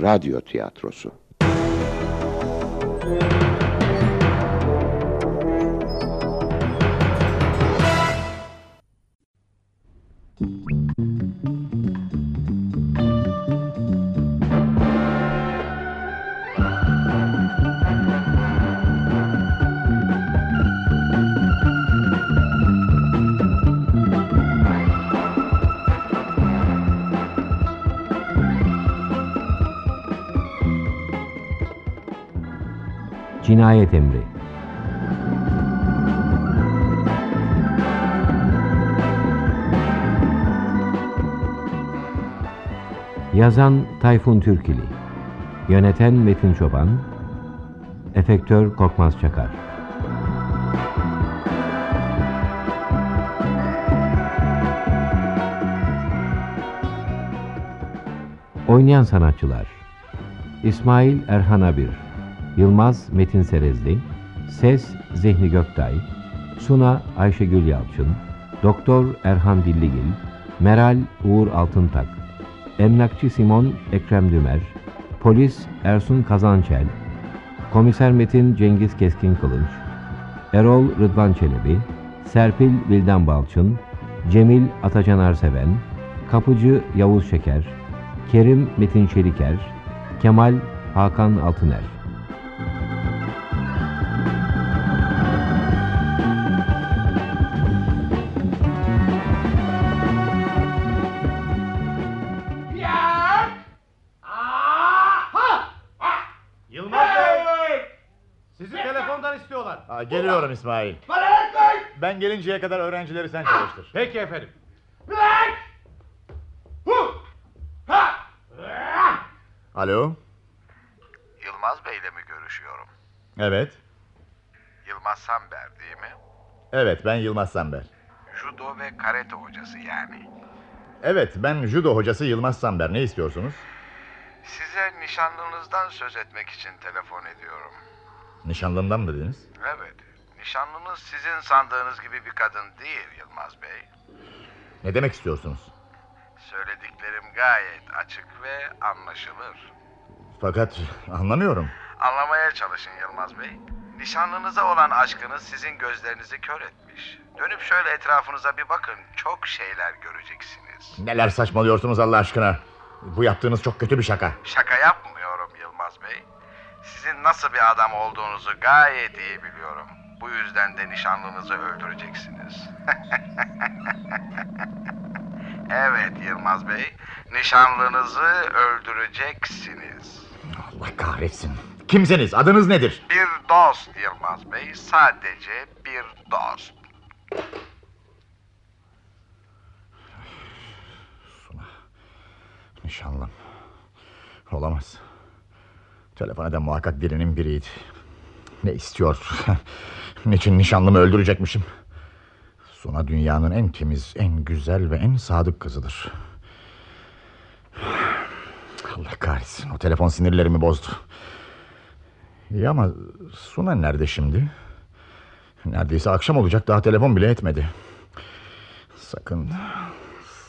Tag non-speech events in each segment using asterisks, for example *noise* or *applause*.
radyo tiyatrosu. Cinayet Emri. Yazan Tayfun Türkili. Yöneten Metin Çoban. Efektör Korkmaz Çakar. Oynayan sanatçılar İsmail Erhan Abir Yılmaz Metin Serezli Ses Zehni Göktay Suna Ayşegül Yalçın Doktor Erhan Dilligil Meral Uğur Altıntak Emlakçı Simon Ekrem Dümer Polis Ersun Kazançel Komiser Metin Cengiz Keskin Kılıç Erol Rıdvan Çelebi Serpil Vildan Balçın Cemil Atacan Arseven Kapıcı Yavuz Şeker Kerim Metin Çeliker Kemal Hakan Altıner geliyorum İsmail. Ben gelinceye kadar öğrencileri sen çalıştır. Peki efendim. Alo? Yılmaz Bey'le mi görüşüyorum? Evet. Yılmaz Samber değil mi? Evet ben Yılmaz Samber. Judo ve karate hocası yani. Evet ben judo hocası Yılmaz Samber. Ne istiyorsunuz? Size nişanlınızdan söz etmek için telefon ediyorum. Nişanlımdan mı dediniz? Evet, nişanlınız sizin sandığınız gibi bir kadın değil Yılmaz Bey. Ne demek istiyorsunuz? Söylediklerim gayet açık ve anlaşılır. Fakat anlamıyorum. Anlamaya çalışın Yılmaz Bey. Nişanlınıza olan aşkınız sizin gözlerinizi kör etmiş. Dönüp şöyle etrafınıza bir bakın. Çok şeyler göreceksiniz. Neler saçmalıyorsunuz Allah aşkına? Bu yaptığınız çok kötü bir şaka. Şaka yapmıyorum Yılmaz Bey. Sizin nasıl bir adam olduğunuzu gayet iyi biliyorum. Bu yüzden de nişanlınızı öldüreceksiniz. *laughs* evet Yılmaz Bey. Nişanlınızı öldüreceksiniz. Allah kahretsin. Kimseniz? Adınız nedir? Bir dost Yılmaz Bey. Sadece bir dost. Nişanlım. Olamaz. Telefon eden muhakkak birinin biriydi. Ne istiyor? *laughs* Niçin nişanlımı öldürecekmişim? Suna dünyanın en temiz, en güzel ve en sadık kızıdır. Allah kahretsin o telefon sinirlerimi bozdu. İyi ama Suna nerede şimdi? Neredeyse akşam olacak daha telefon bile etmedi. Sakın,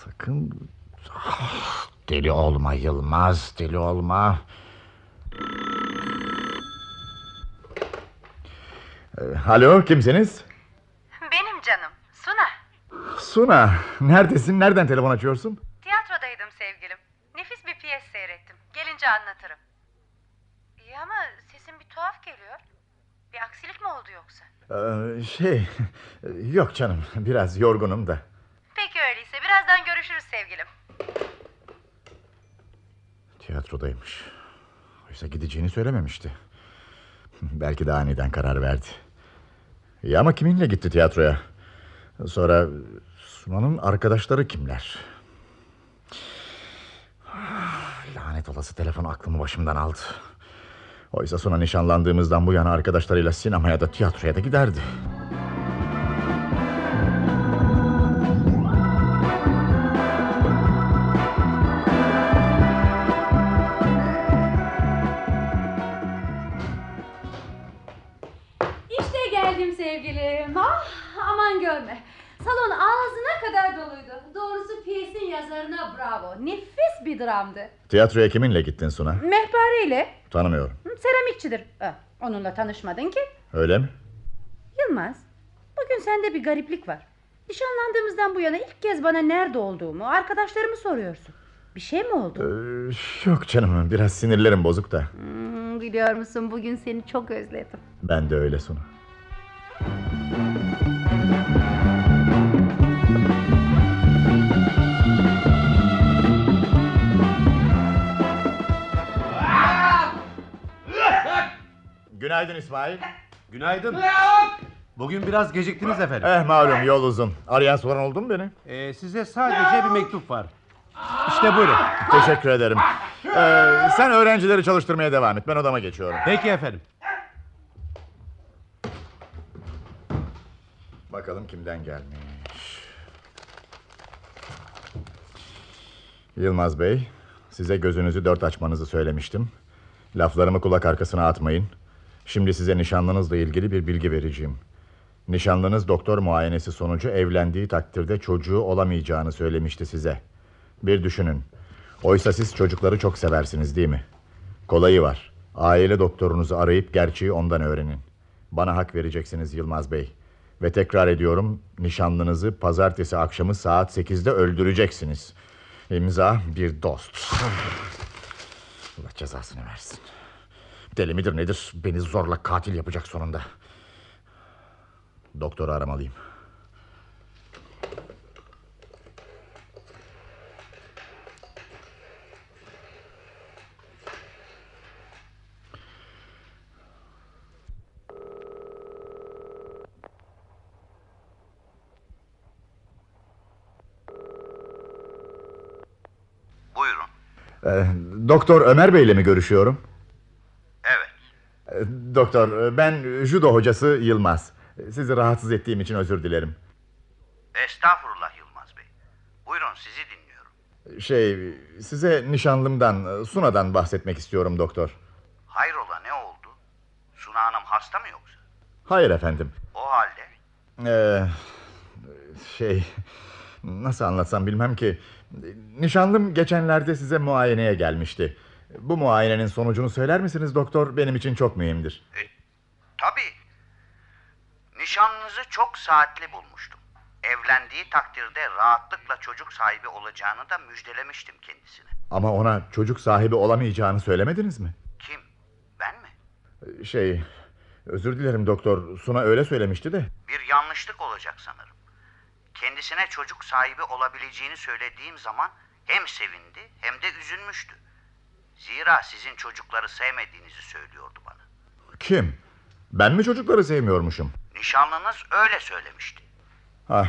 sakın... Ah, deli olma Yılmaz, deli olma. Ee, Alo, kimsiniz? Benim canım Suna. Suna, neredesin? Nereden telefon açıyorsun? Tiyatrodaydım sevgilim. Nefis bir piyes seyrettim. Gelince anlatırım. İyi ama sesin bir tuhaf geliyor. Bir aksilik mi oldu yoksa? Ee, şey, *laughs* yok canım, biraz yorgunum da. Peki öyleyse birazdan görüşürüz sevgilim. Tiyatrodaymış. Oysa gideceğini söylememişti. Belki de aniden karar verdi. İyi ama kiminle gitti tiyatroya? Sonra Sunan'ın arkadaşları kimler? Lanet olası telefon aklımı başımdan aldı. Oysa Suna nişanlandığımızdan bu yana arkadaşlarıyla sinemaya da tiyatroya da giderdi. Geldim sevgilim. Ah, aman görme. Salon ağzına kadar doluydu. Doğrusu piyesin yazarına bravo. Nefis bir dramdı. Tiyatroya kiminle gittin Suna? Mehpareyle. Tanımıyorum. Hı, Seramikçidir. Ha, onunla tanışmadın ki. Öyle mi? Yılmaz, bugün sende bir gariplik var. Nişanlandığımızdan bu yana ilk kez bana nerede olduğumu, arkadaşlarımı soruyorsun. Bir şey mi oldu? Ee, yok canım biraz sinirlerim bozuk da. Hmm, biliyor musun bugün seni çok özledim. Ben de öyle Suna. Günaydın İsmail. Günaydın. Bugün biraz geciktiniz efendim. Eh malum yol uzun. Arayan soran oldu mu beni? Ee, size sadece bir mektup var. İşte buyurun. Teşekkür ederim. Ee, sen öğrencileri çalıştırmaya devam et. Ben odama geçiyorum. Peki efendim. Bakalım kimden gelmiş. Yılmaz Bey, size gözünüzü dört açmanızı söylemiştim. Laflarımı kulak arkasına atmayın. Şimdi size nişanlınızla ilgili bir bilgi vereceğim. Nişanlınız doktor muayenesi sonucu evlendiği takdirde çocuğu olamayacağını söylemişti size. Bir düşünün. Oysa siz çocukları çok seversiniz değil mi? Kolayı var. Aile doktorunuzu arayıp gerçeği ondan öğrenin. Bana hak vereceksiniz Yılmaz Bey. Ve tekrar ediyorum nişanlınızı pazartesi akşamı saat 8'de öldüreceksiniz. İmza bir dost. Allah cezasını versin. Deli midir nedir? Beni zorla katil yapacak sonunda. Doktoru aramalıyım. Buyurun. Ee, Doktor Ömer Bey ile mi görüşüyorum? Evet. Ee, Doktor e, ben judo hocası Yılmaz. Sizi rahatsız ettiğim için özür dilerim. Estağfurullah Yılmaz Bey. Buyurun sizi dinliyorum. Şey size nişanlımdan Suna'dan bahsetmek istiyorum doktor. Hayrola ne oldu? Suna Hanım hasta mı yoksa? Hayır efendim. O halde Ee, şey nasıl anlatsam bilmem ki. Nişanlım geçenlerde size muayeneye gelmişti. Bu muayenenin sonucunu söyler misiniz doktor? Benim için çok mühimdir. tabii. Nişanlınızı çok saatli bulmuştum. Evlendiği takdirde rahatlıkla çocuk sahibi olacağını da müjdelemiştim kendisine. Ama ona çocuk sahibi olamayacağını söylemediniz mi? Kim? Ben mi? Şey özür dilerim doktor. Suna öyle söylemişti de. Bir yanlışlık olacak sanırım. Kendisine çocuk sahibi olabileceğini söylediğim zaman hem sevindi hem de üzülmüştü. Zira sizin çocukları sevmediğinizi söylüyordu bana. Kim? Ben mi çocukları sevmiyormuşum? Nişanlınız öyle söylemişti. Ah,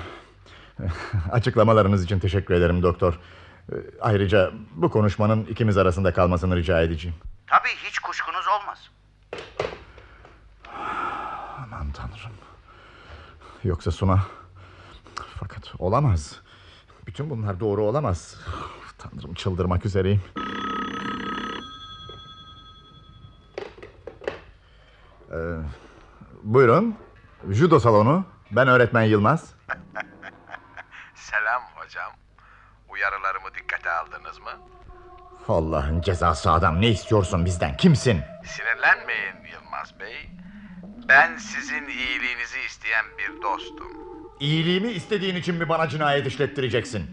*laughs* açıklamalarınız için teşekkür ederim doktor. Ayrıca bu konuşmanın ikimiz arasında kalmasını rica edeceğim. Tabii hiç kuşkunuz olmaz. Aman tanrım. Yoksa Suna... Fakat olamaz. Bütün bunlar doğru olamaz. Tanrım çıldırmak üzereyim. Ee, buyurun. Judo salonu. Ben öğretmen Yılmaz. *laughs* Selam hocam. Uyarılarımı dikkate aldınız mı? Allah'ın cezası adam. Ne istiyorsun bizden? Kimsin? Sinirlenmeyin Yılmaz Bey. Ben sizin iyiliğinizi isteyen bir dostum. İyiliğimi istediğin için mi bana cinayet işlettireceksin?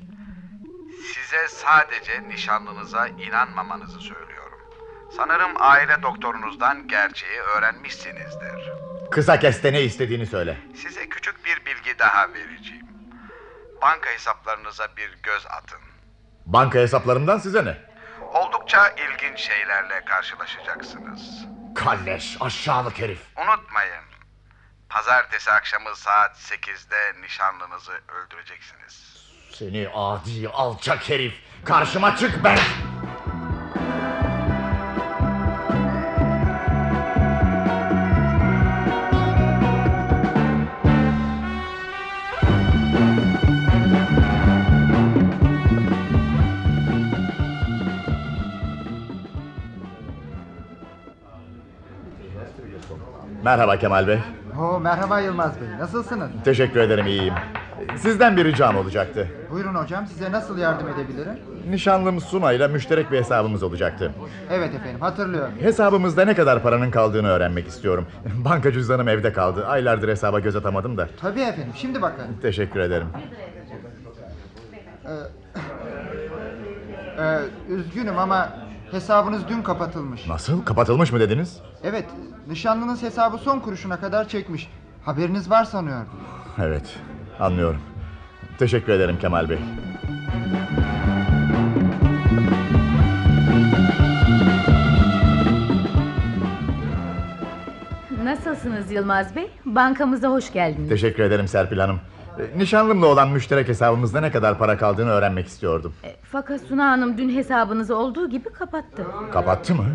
Size sadece nişanlınıza inanmamanızı söylüyorum. Sanırım aile doktorunuzdan gerçeği öğrenmişsinizdir. Kısa kes de ne istediğini söyle. Size küçük bir bilgi daha vereceğim. Banka hesaplarınıza bir göz atın. Banka hesaplarımdan size ne? Oldukça ilginç şeylerle karşılaşacaksınız. Kalleş, aşağılık herif. Unutmayın. Pazartesi akşamı saat 8'de nişanlınızı öldüreceksiniz. Seni adi, alçak herif. Karşıma çık ben. Merhaba Kemal Bey. Oo, merhaba Yılmaz Bey. Nasılsınız? Teşekkür ederim iyiyim. Sizden bir ricam olacaktı. Buyurun hocam size nasıl yardım edebilirim? Nişanlım Suna ile müşterek bir hesabımız olacaktı. Evet efendim hatırlıyorum. Hesabımızda ne kadar paranın kaldığını öğrenmek istiyorum. *laughs* Banka cüzdanım evde kaldı. Aylardır hesaba göz atamadım da. Tabii efendim şimdi bakın. Teşekkür ederim. Ee, *clears throat* üzgünüm ama hesabınız dün kapatılmış. Nasıl? Kapatılmış mı dediniz? Evet nişanlınız hesabı son kuruşuna kadar çekmiş. Haberiniz var sanıyordum. Evet, anlıyorum. Teşekkür ederim Kemal Bey. Nasılsınız Yılmaz Bey? Bankamıza hoş geldiniz. Teşekkür ederim Serpil Hanım. Nişanlımla olan müşterek hesabımızda ne kadar para kaldığını öğrenmek istiyordum. E, Fakat Suna Hanım dün hesabınızı olduğu gibi kapattı. Kapattı mı?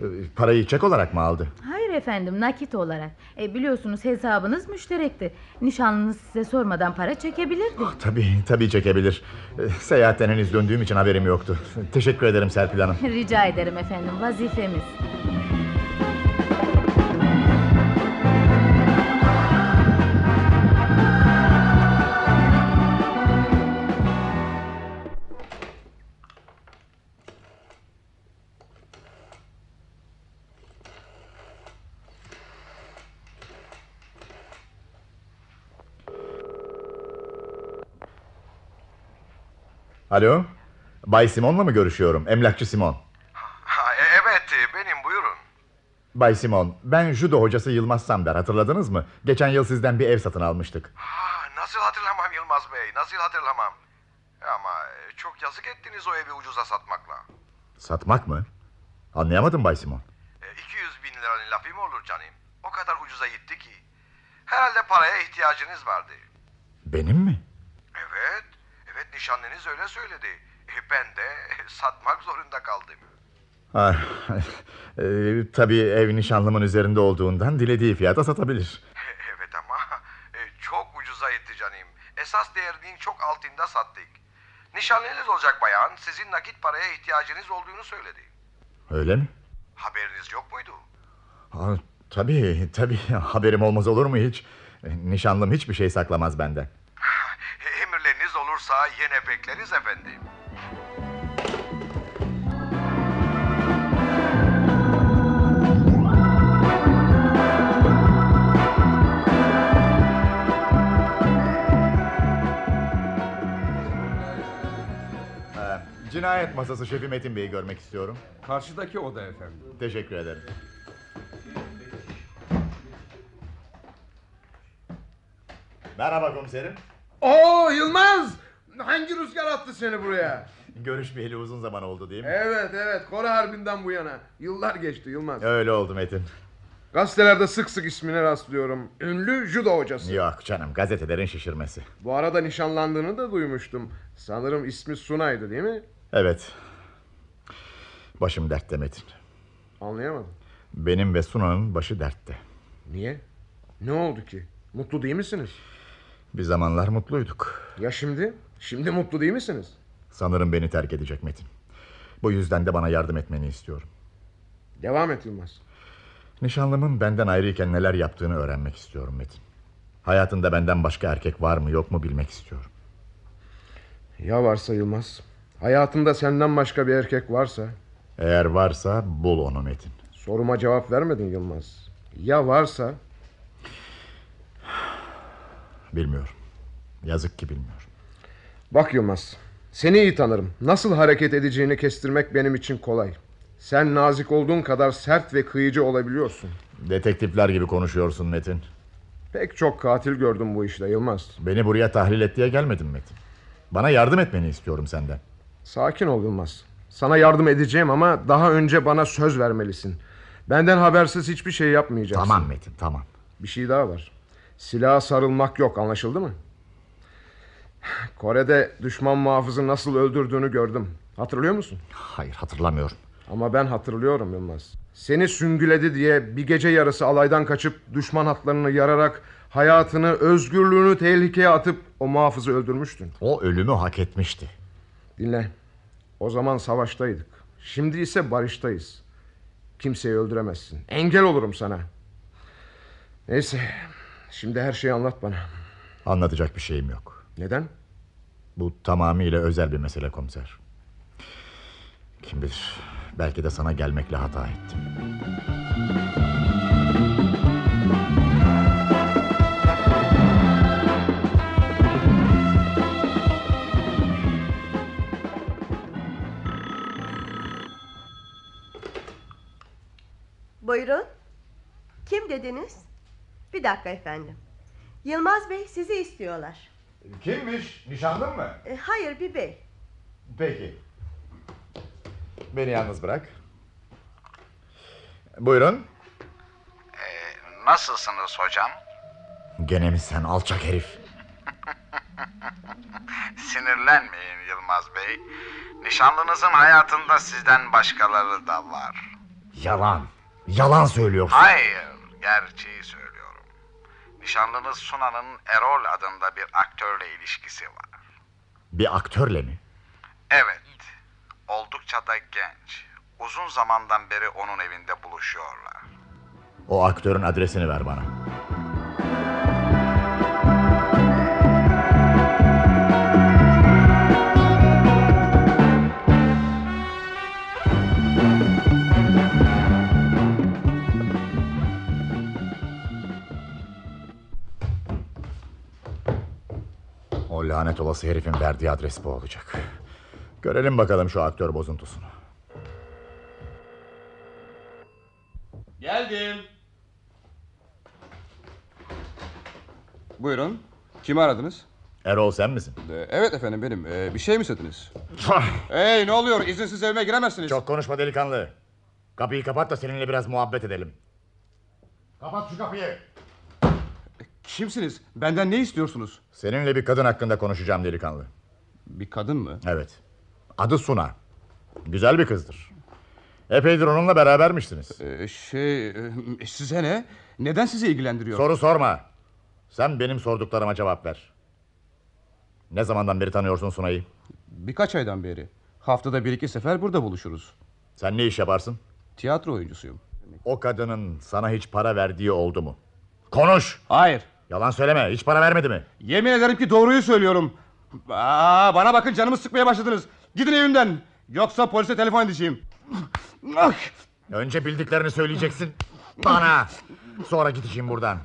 E, Parayı çek olarak mı aldı? Hayır efendim nakit olarak. E, biliyorsunuz hesabınız müşterekti. Nişanlınız size sormadan para çekebilirdi. Tabii, tabii çekebilir. E, Seyahatten henüz döndüğüm için haberim yoktu. Teşekkür ederim Serpil Hanım. *laughs* Rica ederim efendim vazifemiz. Alo, Bay Simon'la mı görüşüyorum? Emlakçı Simon. Ha, e- evet benim buyurun. Bay Simon, ben judo hocası Yılmaz Samber hatırladınız mı? Geçen yıl sizden bir ev satın almıştık. Ha, nasıl hatırlamam Yılmaz Bey nasıl hatırlamam. Ama e, çok yazık ettiniz o evi ucuza satmakla. Satmak mı? Anlayamadım Bay Simon. E, 200 bin liranın lafı mı olur canım? O kadar ucuza gitti ki. Herhalde paraya ihtiyacınız vardı. Benim mi? Evet, evet nişanlınız öyle söyledi. E, ben de *laughs* satmak zorunda kaldım. Ah, *laughs* e, tabii ev nişanlımın üzerinde olduğundan dilediği fiyata satabilir. *laughs* Evet ama e, çok ucuza gitti canım. Esas değerinin çok altında sattık. Nişanlınız olacak bayan sizin nakit paraya ihtiyacınız olduğunu söyledi. Öyle mi? Haberiniz yok muydu? Ha, tabii, tabii. Haberim olmaz olur mu hiç? E, Nişanlım hiçbir şey saklamaz benden. *laughs* Emirleriniz olursa yine bekleriz efendim. Cinayet masası şefi Metin Bey'i görmek istiyorum. Karşıdaki oda efendim. Teşekkür ederim. Merhaba komiserim. Oo Yılmaz! Hangi rüzgar attı seni buraya? Görüşmeyeli uzun zaman oldu değil mi? Evet evet Kore Harbi'nden bu yana. Yıllar geçti Yılmaz. Öyle oldu Metin. Gazetelerde sık sık ismine rastlıyorum. Ünlü judo hocası. Yok canım gazetelerin şişirmesi. Bu arada nişanlandığını da duymuştum. Sanırım ismi Sunay'dı değil mi? Evet. Başım dertte Metin. Anlayamadım. Benim ve Suna'nın başı dertte. Niye? Ne oldu ki? Mutlu değil misiniz? Bir zamanlar mutluyduk. Ya şimdi? Şimdi mutlu değil misiniz? Sanırım beni terk edecek Metin. Bu yüzden de bana yardım etmeni istiyorum. Devam et Yılmaz. Nişanlımın benden ayrıyken neler yaptığını öğrenmek istiyorum Metin. Hayatında benden başka erkek var mı yok mu bilmek istiyorum. Ya varsa Yılmaz? Hayatında senden başka bir erkek varsa? Eğer varsa bul onu Metin. Soruma cevap vermedin Yılmaz. Ya varsa? Bilmiyorum. Yazık ki bilmiyorum. Bak Yılmaz, seni iyi tanırım. Nasıl hareket edeceğini kestirmek benim için kolay. Sen nazik olduğun kadar sert ve kıyıcı olabiliyorsun. Detektifler gibi konuşuyorsun Metin. Pek çok katil gördüm bu işte Yılmaz. Beni buraya tahlil et diye gelmedim Metin. Bana yardım etmeni istiyorum senden. Sakin ol Yılmaz. Sana yardım edeceğim ama daha önce bana söz vermelisin. Benden habersiz hiçbir şey yapmayacaksın. Tamam Metin tamam. Bir şey daha var. Silaha sarılmak yok anlaşıldı mı? Kore'de düşman muhafızı nasıl öldürdüğünü gördüm. Hatırlıyor musun? Hayır hatırlamıyorum. Ama ben hatırlıyorum Yılmaz. Seni süngüledi diye bir gece yarısı alaydan kaçıp düşman hatlarını yararak hayatını, özgürlüğünü tehlikeye atıp o muhafızı öldürmüştün. O ölümü hak etmişti. Dinle. O zaman savaştaydık. Şimdi ise barıştayız. Kimseyi öldüremezsin. Engel olurum sana. Neyse. Şimdi her şeyi anlat bana. Anlatacak bir şeyim yok. Neden? Bu tamamıyla özel bir mesele komiser. Kim bilir belki de sana gelmekle hata ettim. Buyurun. Kim dediniz? Bir dakika efendim. Yılmaz Bey sizi istiyorlar. Kimmiş? Nişanlın mı? E, hayır bir bey. Peki. Beni yalnız bırak. Buyurun. Ee, nasılsınız hocam? Gene mi sen alçak herif? *laughs* Sinirlenmeyin Yılmaz Bey. Nişanlınızın hayatında sizden başkaları da var. Yalan. Yalan söylüyorsun. Hayır, gerçeği söylüyorum. Nişanlınız Suna'nın Erol adında bir aktörle ilişkisi var. Bir aktörle mi? Evet, oldukça da genç. Uzun zamandan beri onun evinde buluşuyorlar. O aktörün adresini ver bana. O lanet olası herifin verdiği adres bu olacak. Görelim bakalım şu aktör bozuntusunu. Geldim. Buyurun. Kimi aradınız? Erol sen misin? Ee, evet efendim benim. Ee, bir şey mi istediniz? hey ne oluyor? İzinsiz evime giremezsiniz. Çok konuşma delikanlı. Kapıyı kapat da seninle biraz muhabbet edelim. Kapat şu kapıyı. Kimsiniz? Benden ne istiyorsunuz? Seninle bir kadın hakkında konuşacağım delikanlı. Bir kadın mı? Evet. Adı Suna. Güzel bir kızdır. Epeydir onunla berabermişsiniz. Ee, şey... e, size ne? Neden sizi ilgilendiriyor? Soru sorma. Sen benim sorduklarıma cevap ver. Ne zamandan beri tanıyorsun Suna'yı? Birkaç aydan beri. Haftada bir iki sefer burada buluşuruz. Sen ne iş yaparsın? Tiyatro oyuncusuyum. O kadının sana hiç para verdiği oldu mu? Konuş! Hayır. Yalan söyleme. Hiç para vermedi mi? Yemin ederim ki doğruyu söylüyorum. Aa, bana bakın canımı sıkmaya başladınız. Gidin evimden. Yoksa polise telefon edeceğim. Ah! Önce bildiklerini söyleyeceksin. Bana. Sonra gideceğim buradan.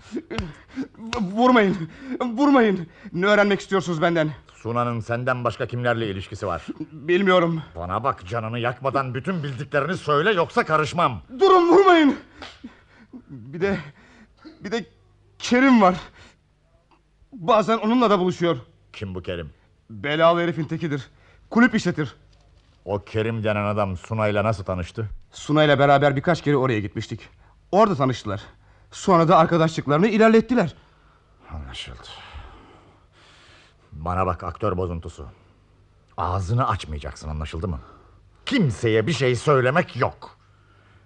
Vurmayın. Vurmayın. Ne öğrenmek istiyorsunuz benden? Suna'nın senden başka kimlerle ilişkisi var? Bilmiyorum. Bana bak canını yakmadan bütün bildiklerini söyle yoksa karışmam. Durun vurmayın. Bir de bir de Kerim var. Bazen onunla da buluşuyor. Kim bu Kerim? Belalı herifin tekidir. Kulüp işletir. O Kerim denen adam Suna'yla nasıl tanıştı? Suna ile beraber birkaç kere oraya gitmiştik. Orada tanıştılar. Sonra da arkadaşlıklarını ilerlettiler. Anlaşıldı. Bana bak aktör bozuntusu. Ağzını açmayacaksın anlaşıldı mı? Kimseye bir şey söylemek yok.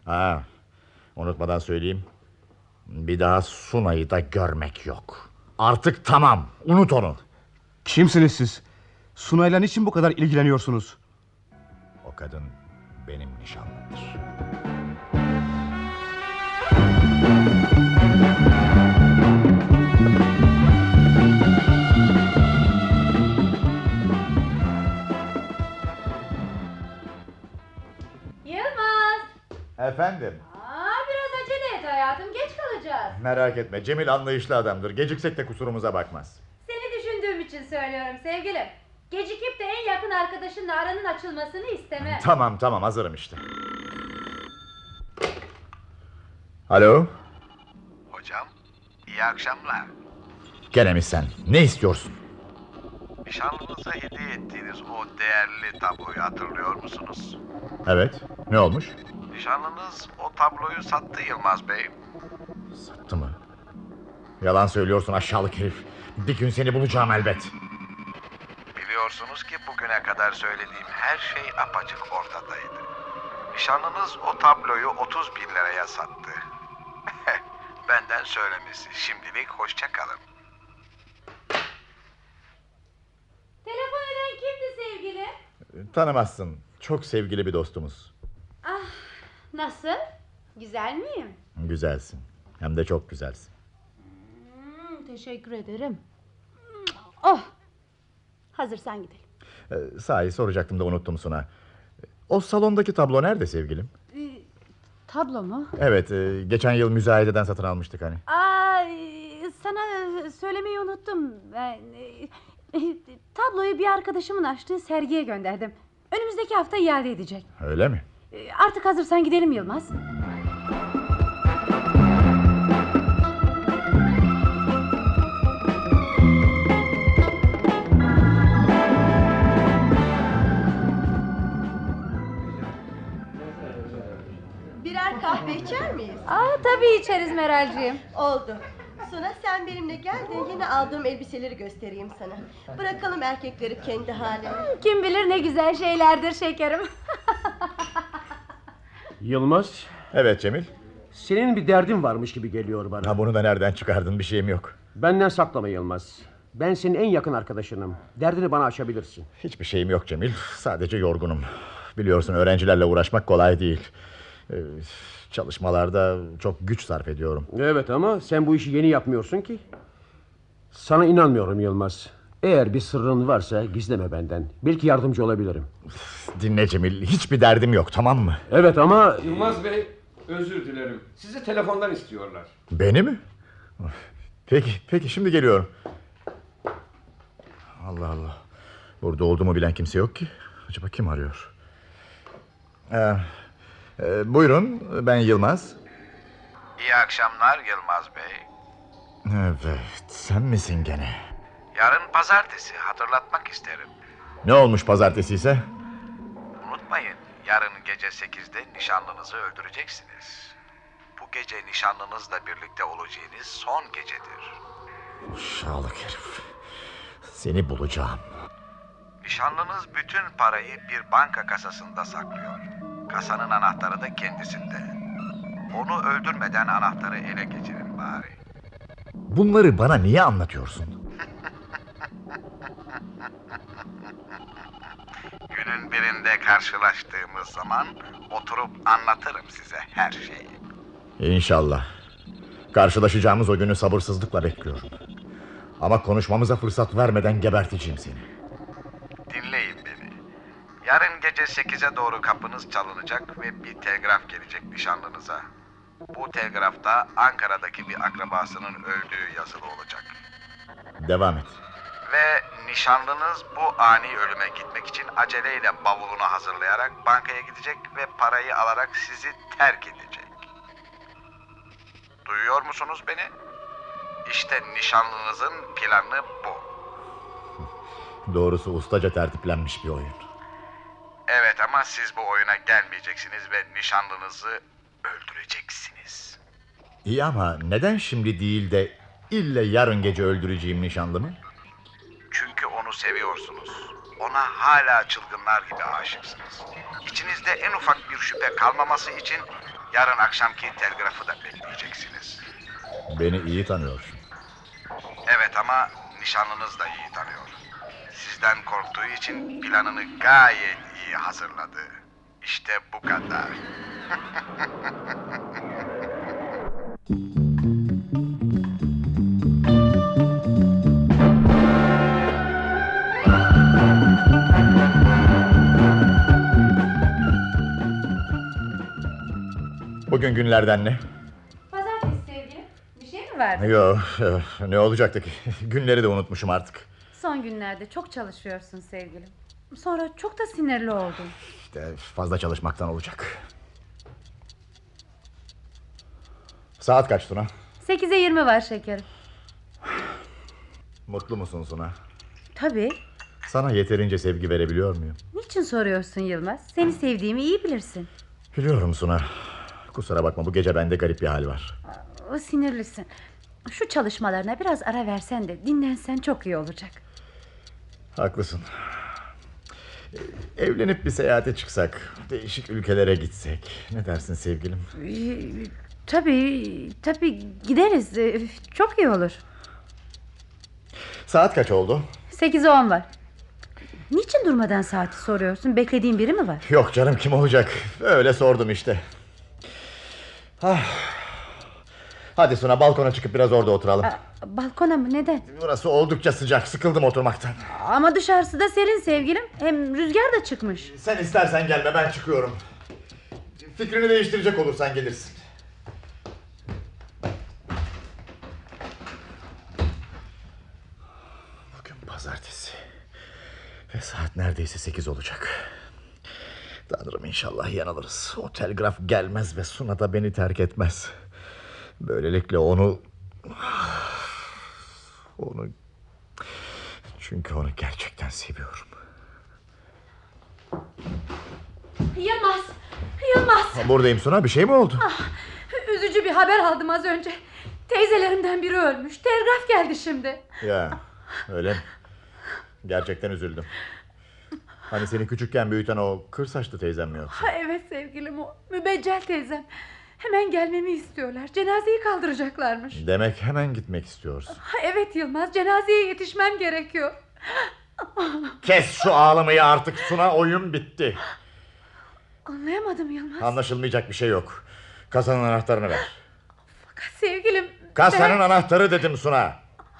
Ha, unutmadan söyleyeyim. Bir daha Suna'yı da görmek yok. Artık tamam. Unut onu. Kimsiniz siz? Sunay'la niçin bu kadar ilgileniyorsunuz? O kadın benim nişanlımdır. Yılmaz. Efendim? Aa, biraz acele et hayatım geç kalacağız. Merak etme Cemil anlayışlı adamdır. Geciksek de kusurumuza bakmaz. Seni düşündüğüm için söylüyorum sevgilim. Gecikip de en yakın arkadaşınla aranın açılmasını istemem. Tamam tamam hazırım işte. Alo? Hocam, iyi akşamlar. Gene mi sen? Ne istiyorsun? Nişanlınıza hediye ettiğiniz o değerli tabloyu hatırlıyor musunuz? Evet. Ne olmuş? Nişanlınız o tabloyu sattı Yılmaz Bey. Sattı mı? Yalan söylüyorsun aşağılık herif. Bir gün seni bulacağım elbet. Biliyorsunuz ki bugüne kadar söylediğim her şey apaçık ortadaydı. Nişanlınız o tabloyu 30 bin liraya sattı. *laughs* Benden söylemesi. Şimdilik hoşça kalın. Telefon eden kimdi sevgili? Tanımazsın. Çok sevgili bir dostumuz. Ah nasıl? Güzel miyim? Güzelsin. Hem de çok güzelsin. Hmm, teşekkür ederim. Oh. Hazırsan gidelim. Ee, sahi soracaktım da unuttum Suna. O salondaki tablo nerede sevgilim? Ee, tablo mu? Evet e, geçen yıl müzayededen satın almıştık hani. Ay, sana söylemeyi unuttum. Ben, e, e, tabloyu bir arkadaşımın açtığı sergiye gönderdim. Önümüzdeki hafta iade edecek. Öyle mi? E, Artık hazırsan gidelim Yılmaz. Miyiz? Aa, tabii içeriz Meralciğim. Oldu. Suna sen benimle gel de yeni aldığım elbiseleri göstereyim sana. Bırakalım erkekleri kendi haline. Kim bilir ne güzel şeylerdir şekerim. *laughs* Yılmaz, Evet Cemil. senin bir derdin varmış gibi geliyor bana. Ha bunu da nereden çıkardın bir şeyim yok. Benden saklama Yılmaz. Ben senin en yakın arkadaşınım. Derdini bana açabilirsin. Hiçbir şeyim yok Cemil. Sadece yorgunum. Biliyorsun öğrencilerle uğraşmak kolay değil. Ee, çalışmalarda çok güç sarf ediyorum. Evet ama sen bu işi yeni yapmıyorsun ki. Sana inanmıyorum Yılmaz. Eğer bir sırrın varsa gizleme benden. Belki yardımcı olabilirim. Dinle Cemil. Hiçbir derdim yok tamam mı? Evet ama... Yılmaz Bey özür dilerim. Sizi telefondan istiyorlar. Beni mi? Peki, peki şimdi geliyorum. Allah Allah. Burada olduğumu bilen kimse yok ki. Acaba kim arıyor? Ee, e, buyurun ben Yılmaz. İyi akşamlar Yılmaz Bey. Evet sen misin gene? Yarın pazartesi hatırlatmak isterim. Ne olmuş pazartesi ise? Unutmayın yarın gece 8'de nişanlınızı öldüreceksiniz. Bu gece nişanlınızla birlikte olacağınız son gecedir. Uşağlık herif. Seni bulacağım. Nişanlınız bütün parayı bir banka kasasında saklıyor. Kasanın anahtarı da kendisinde. Onu öldürmeden anahtarı ele geçirin bari. Bunları bana niye anlatıyorsun? *laughs* Günün birinde karşılaştığımız zaman oturup anlatırım size her şeyi. İnşallah. Karşılaşacağımız o günü sabırsızlıkla bekliyorum. Ama konuşmamıza fırsat vermeden geberteceğim seni. Dinleyin gece 8'e doğru kapınız çalınacak ve bir telgraf gelecek nişanlınıza. Bu telgrafta Ankara'daki bir akrabasının öldüğü yazılı olacak. Devam et. Ve nişanlınız bu ani ölüme gitmek için aceleyle bavulunu hazırlayarak bankaya gidecek ve parayı alarak sizi terk edecek. Duyuyor musunuz beni? İşte nişanlınızın planı bu. *laughs* Doğrusu ustaca tertiplenmiş bir oyun. Evet ama siz bu oyuna gelmeyeceksiniz ve nişanlınızı öldüreceksiniz. İyi ama neden şimdi değil de ille yarın gece öldüreceğim nişanlımı? Çünkü onu seviyorsunuz. Ona hala çılgınlar gibi aşıksınız. İçinizde en ufak bir şüphe kalmaması için yarın akşamki telgrafı da bekleyeceksiniz. Beni iyi tanıyorsun. Evet ama nişanlınız da iyi tanıyor. Sizden korktuğu için planını gayet iyi hazırladı. İşte bu kadar. *laughs* Bugün günlerden ne? Pazartesi sevgilim. Bir şey mi vardı? Yok ne olacaktı ki? *laughs* Günleri de unutmuşum artık. Son günlerde çok çalışıyorsun sevgilim. Sonra çok da sinirli oldun. İşte fazla çalışmaktan olacak. Saat kaç Suna? Sekize yirmi var şekerim. Mutlu musun Suna? Tabii. Sana yeterince sevgi verebiliyor muyum? Niçin soruyorsun Yılmaz? Seni sevdiğimi iyi bilirsin. Biliyorum Suna. Kusura bakma bu gece bende garip bir hal var. O sinirlisin. Şu çalışmalarına biraz ara versen de dinlensen çok iyi olacak. Haklısın. Ee, Evlenip bir seyahate çıksak, değişik ülkelere gitsek. Ne dersin sevgilim? Ee, Tabii, tabii gideriz. Ee, Çok iyi olur. Saat kaç oldu? Sekize on var. Niçin durmadan saati soruyorsun? Beklediğin biri mi var? Yok canım kim olacak? Öyle sordum işte. Ah. Hadi Suna balkona çıkıp biraz orada oturalım. Aa, Balkona mı neden? Burası oldukça sıcak sıkıldım oturmaktan. Ama dışarısı da serin sevgilim. Hem rüzgar da çıkmış. Sen istersen gelme ben çıkıyorum. Fikrini değiştirecek olursan gelirsin. Bugün pazartesi. Ve saat neredeyse sekiz olacak. Tanrım inşallah yanılırız. O telgraf gelmez ve Suna da beni terk etmez. Böylelikle onu... Onu... Çünkü onu gerçekten seviyorum. Yılmaz. Yılmaz. Buradayım Suna bir şey mi oldu? Ah, üzücü bir haber aldım az önce. Teyzelerimden biri ölmüş. Telgraf geldi şimdi. Ya öyle mi? Gerçekten üzüldüm. Hani seni küçükken büyüten o kır saçlı teyzem mi yoksa? Ha, evet sevgilim o. Mübeccel teyzem. Hemen gelmemi istiyorlar. Cenazeyi kaldıracaklarmış. Demek hemen gitmek istiyorsun. Evet Yılmaz. Cenazeye yetişmem gerekiyor. Kes şu ağlamayı artık Suna oyun bitti. Anlayamadım Yılmaz. Anlaşılmayacak bir şey yok. Kasanın anahtarını ver. Sevgilim. Kasanın ben- anahtarı dedim Suna.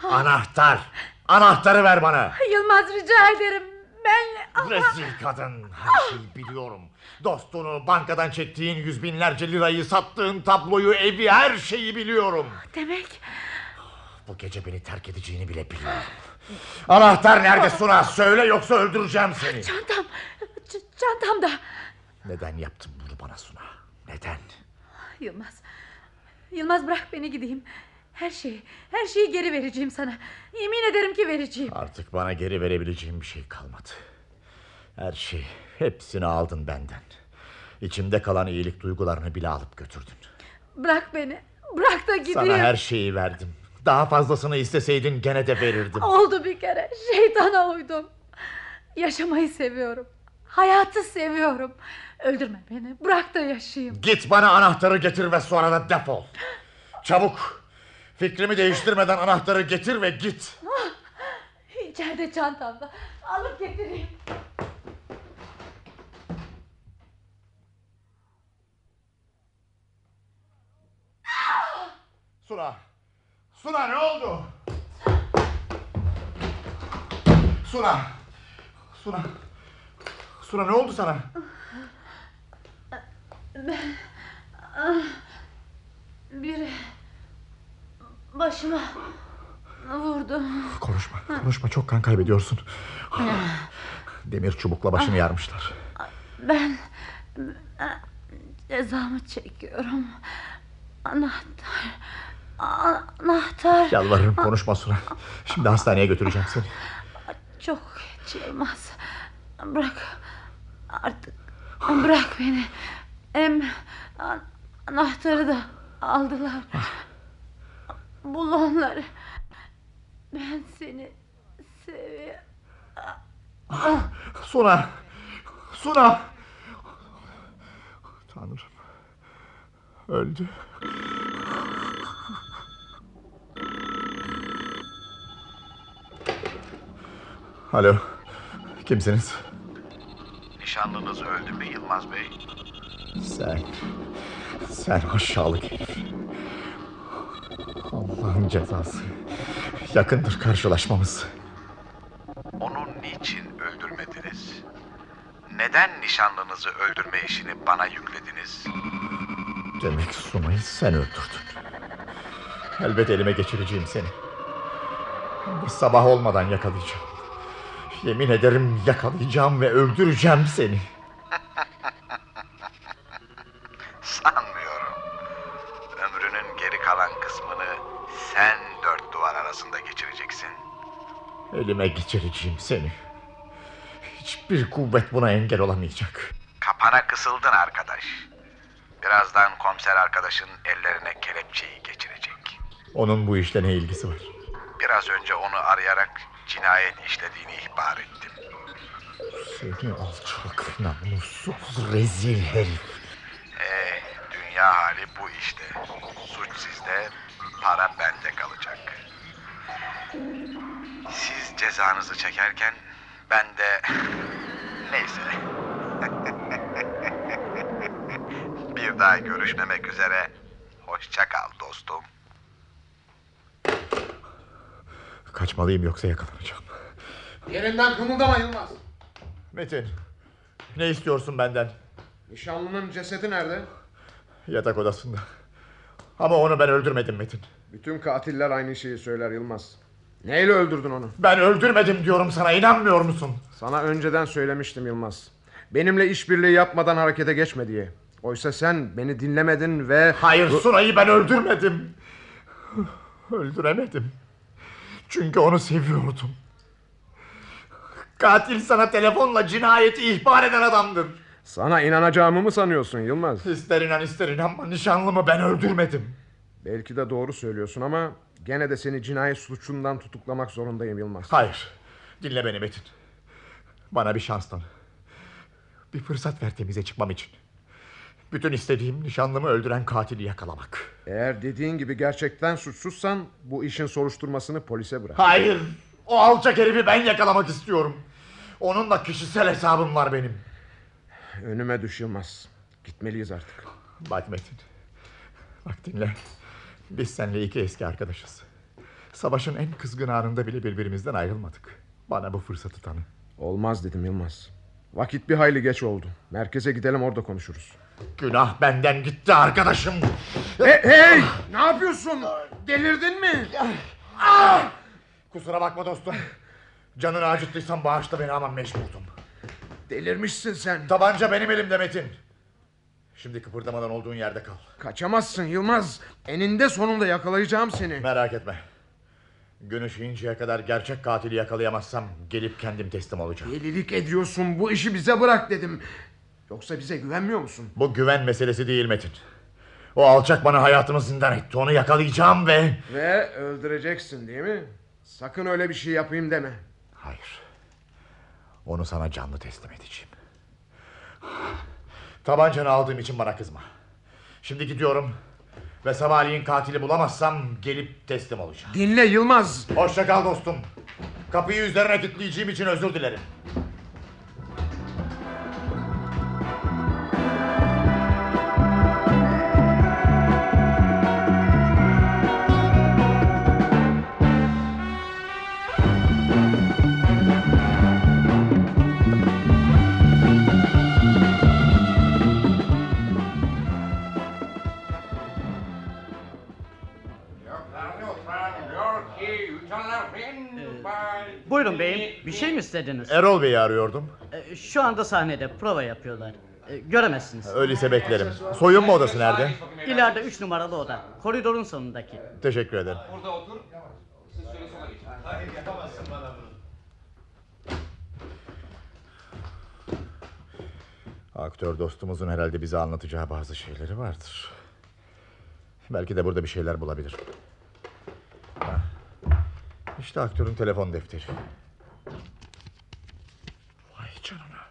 Anahtar. Anahtarı ver bana. Yılmaz rica ederim. Ben... Rezil kadın. Her şeyi biliyorum. Dostunu, bankadan çektiğin yüz binlerce lirayı, sattığın tabloyu, evi, her şeyi biliyorum. Demek Bu gece beni terk edeceğini bile biliyorum. Anahtar nerede Suna? Söyle yoksa öldüreceğim seni. çantam. ç- çantamda. Neden yaptın bunu bana Suna? Neden? Yılmaz. Yılmaz bırak beni gideyim. Her şeyi, her şeyi geri vereceğim sana. Yemin ederim ki vereceğim. Artık bana geri verebileceğim bir şey kalmadı. Her şey, hepsini aldın benden. İçimde kalan iyilik duygularını bile alıp götürdün. Bırak beni. Bırak da gideyim. Sana her şeyi verdim. Daha fazlasını isteseydin gene de verirdim. Oldu bir kere. Şeytana uydum. Yaşamayı seviyorum. Hayatı seviyorum. Öldürme beni. Bırak da yaşayayım. Git bana anahtarı getir ve sonra da defol. Çabuk. Fikrimi değiştirmeden anahtarı getir ve git. Ah, İçeride çantamda. Alıp getireyim. Suna. Suna ne oldu? Suna. Suna. Suna ne oldu sana? Ben... Ah, Biri... Başıma... Vurdu. Konuşma, konuşma çok kan kaybediyorsun. Demir çubukla başını yarmışlar. Ben... ben Cezamı çekiyorum. Anahtar... Anahtar... Yalvarırım konuşma Suna. Şimdi hastaneye götüreceğim seni. Çok geç Yılmaz. Bırak. Artık bırak beni. Hem an- anahtarı da aldılar. Bul onları. Ben seni seviyorum. Suna. Suna. Tanrım. Öldü. Alo. Kimsiniz? Nişanlınız öldü mü Yılmaz Bey? Sen. Sen aşağılık herif. Allah'ın cezası. Yakındır karşılaşmamız. Onu niçin öldürmediniz? Neden nişanlınızı öldürme işini bana yüklediniz? Demek Sunay'ı sen öldürdün. Elbet elime geçireceğim seni. Bir sabah olmadan yakalayacağım. Yemin ederim yakalayacağım ve öldüreceğim seni. Sanmıyorum. Ömrünün geri kalan kısmını sen dört duvar arasında geçireceksin. Elime geçireceğim seni. Hiçbir kuvvet buna engel olamayacak. Kapana kısıldın arkadaş. Birazdan komiser arkadaşın ellerine kelepçeyi geçirecek. Onun bu işle ne ilgisi var? Biraz önce onu arayarak cinayet işlediğini ihbar ettim. Seni alçak, namussuz, rezil herif. Ee, dünya hali bu işte. Suç sizde, para bende kalacak. Siz cezanızı çekerken ben de... *laughs* Neyse. *laughs* Bir daha görüşmemek üzere. Hoşça kal dostum. Kaçmalıyım yoksa yakalanacağım. Yerinden kımıldama Yılmaz. Metin, ne istiyorsun benden? Nişanlının cesedi nerede? Yatak odasında. Ama onu ben öldürmedim Metin. Bütün katiller aynı şeyi söyler Yılmaz. Neyle öldürdün onu? Ben öldürmedim diyorum sana inanmıyor musun? Sana önceden söylemiştim Yılmaz. Benimle işbirliği yapmadan harekete geçme diye. Oysa sen beni dinlemedin ve... Hayır Sunay'ı ben öldürmedim. Öldüremedim. Çünkü onu seviyordum. Katil sana telefonla cinayeti ihbar eden adamdır. Sana inanacağımı mı sanıyorsun Yılmaz? İster inan ister inanma nişanlımı ben öldürmedim. Belki de doğru söylüyorsun ama... ...gene de seni cinayet suçundan tutuklamak zorundayım Yılmaz. Hayır. Dinle beni Metin. Bana bir şans tanı. Bir fırsat ver temize çıkmam için. Bütün istediğim nişanlımı öldüren katili yakalamak. Eğer dediğin gibi gerçekten suçsuzsan... ...bu işin soruşturmasını polise bırak. Hayır. O alçak herifi ben yakalamak istiyorum. Onunla kişisel hesabım var benim. Önüme düş Yılmaz. Gitmeliyiz artık. Bak Metin. Bak dinle. Biz seninle iki eski arkadaşız. Savaşın en kızgın anında bile birbirimizden ayrılmadık. Bana bu fırsatı tanı. Olmaz dedim Yılmaz. Vakit bir hayli geç oldu. Merkeze gidelim orada konuşuruz. Günah benden gitti arkadaşım. Hey, hey! Ne yapıyorsun? Delirdin mi? Ah! Kusura bakma dostum. Canını acıttıysam bağışla beni ama mecburdum. Delirmişsin sen. Tabanca benim elimde Metin. Şimdi kıpırdamadan olduğun yerde kal. Kaçamazsın Yılmaz. Eninde sonunda yakalayacağım seni. Merak etme. Gün ışığıncaya kadar gerçek katili yakalayamazsam gelip kendim teslim olacağım. Delilik ediyorsun. Bu işi bize bırak dedim. Yoksa bize güvenmiyor musun? Bu güven meselesi değil Metin. O alçak bana hayatımı zindan etti. Onu yakalayacağım ve... Ve öldüreceksin değil mi? Sakın öyle bir şey yapayım deme. Hayır. Onu sana canlı teslim edeceğim. Tabancanı aldığım için bana kızma. Şimdi gidiyorum. Ve sabahleyin katili bulamazsam gelip teslim olacağım. Dinle Yılmaz. Hoşça kal dostum. Kapıyı üzerine kilitleyeceğim için özür dilerim. Bir şey mi istediniz? Erol Bey'i arıyordum. Ee, Şu anda sahnede prova yapıyorlar. Ee, Göremezsiniz. Öyleyse beklerim. Soyunma odası nerede? İleride üç numaralı oda. Koridorun sonundaki. Teşekkür ederim. Burada otur. Siz şöyle sola geçin. Hayır yapamazsın bana bunu. Aktör dostumuzun herhalde bize anlatacağı bazı şeyleri vardır. Belki de burada bir şeyler bulabilir. İşte aktörün telefon defteri. Vay canına.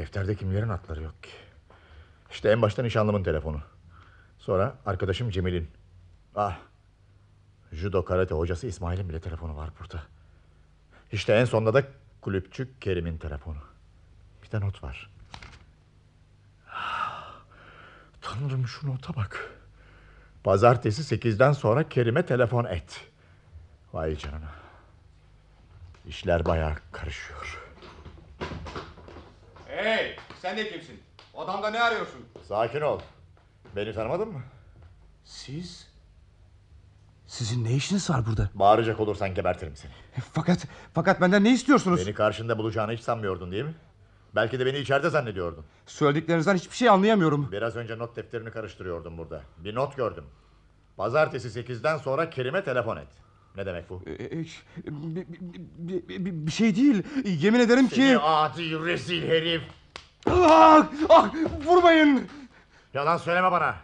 Defterde kimlerin adları yok ki. İşte en başta nişanlımın telefonu. Sonra arkadaşım Cemil'in. Ah. Judo karate hocası İsmail'in bile telefonu var burada. İşte en sonunda da kulüpçü Kerim'in telefonu. Bir de not var. Tanrım şu nota bak. Pazartesi sekizden sonra Kerim'e telefon et. Vay canına. İşler bayağı karışıyor. Sen de kimsin? Odamda ne arıyorsun? Sakin ol. Beni tanımadın mı? Siz? Sizin ne işiniz var burada? Bağıracak olursan gebertirim seni. Fakat fakat benden ne istiyorsunuz? Beni karşında bulacağını hiç sanmıyordun değil mi? Belki de beni içeride zannediyordun. Söylediklerinizden hiçbir şey anlayamıyorum. Biraz önce not defterini karıştırıyordum burada. Bir not gördüm. Pazartesi sekizden sonra Kerim'e telefon et. Ne demek bu? Ee, bir, bir- bir- bir şey değil. Yemin ederim ki... Seni adi rezil herif. Ah, ah, vurmayın. Yalan söyleme bana.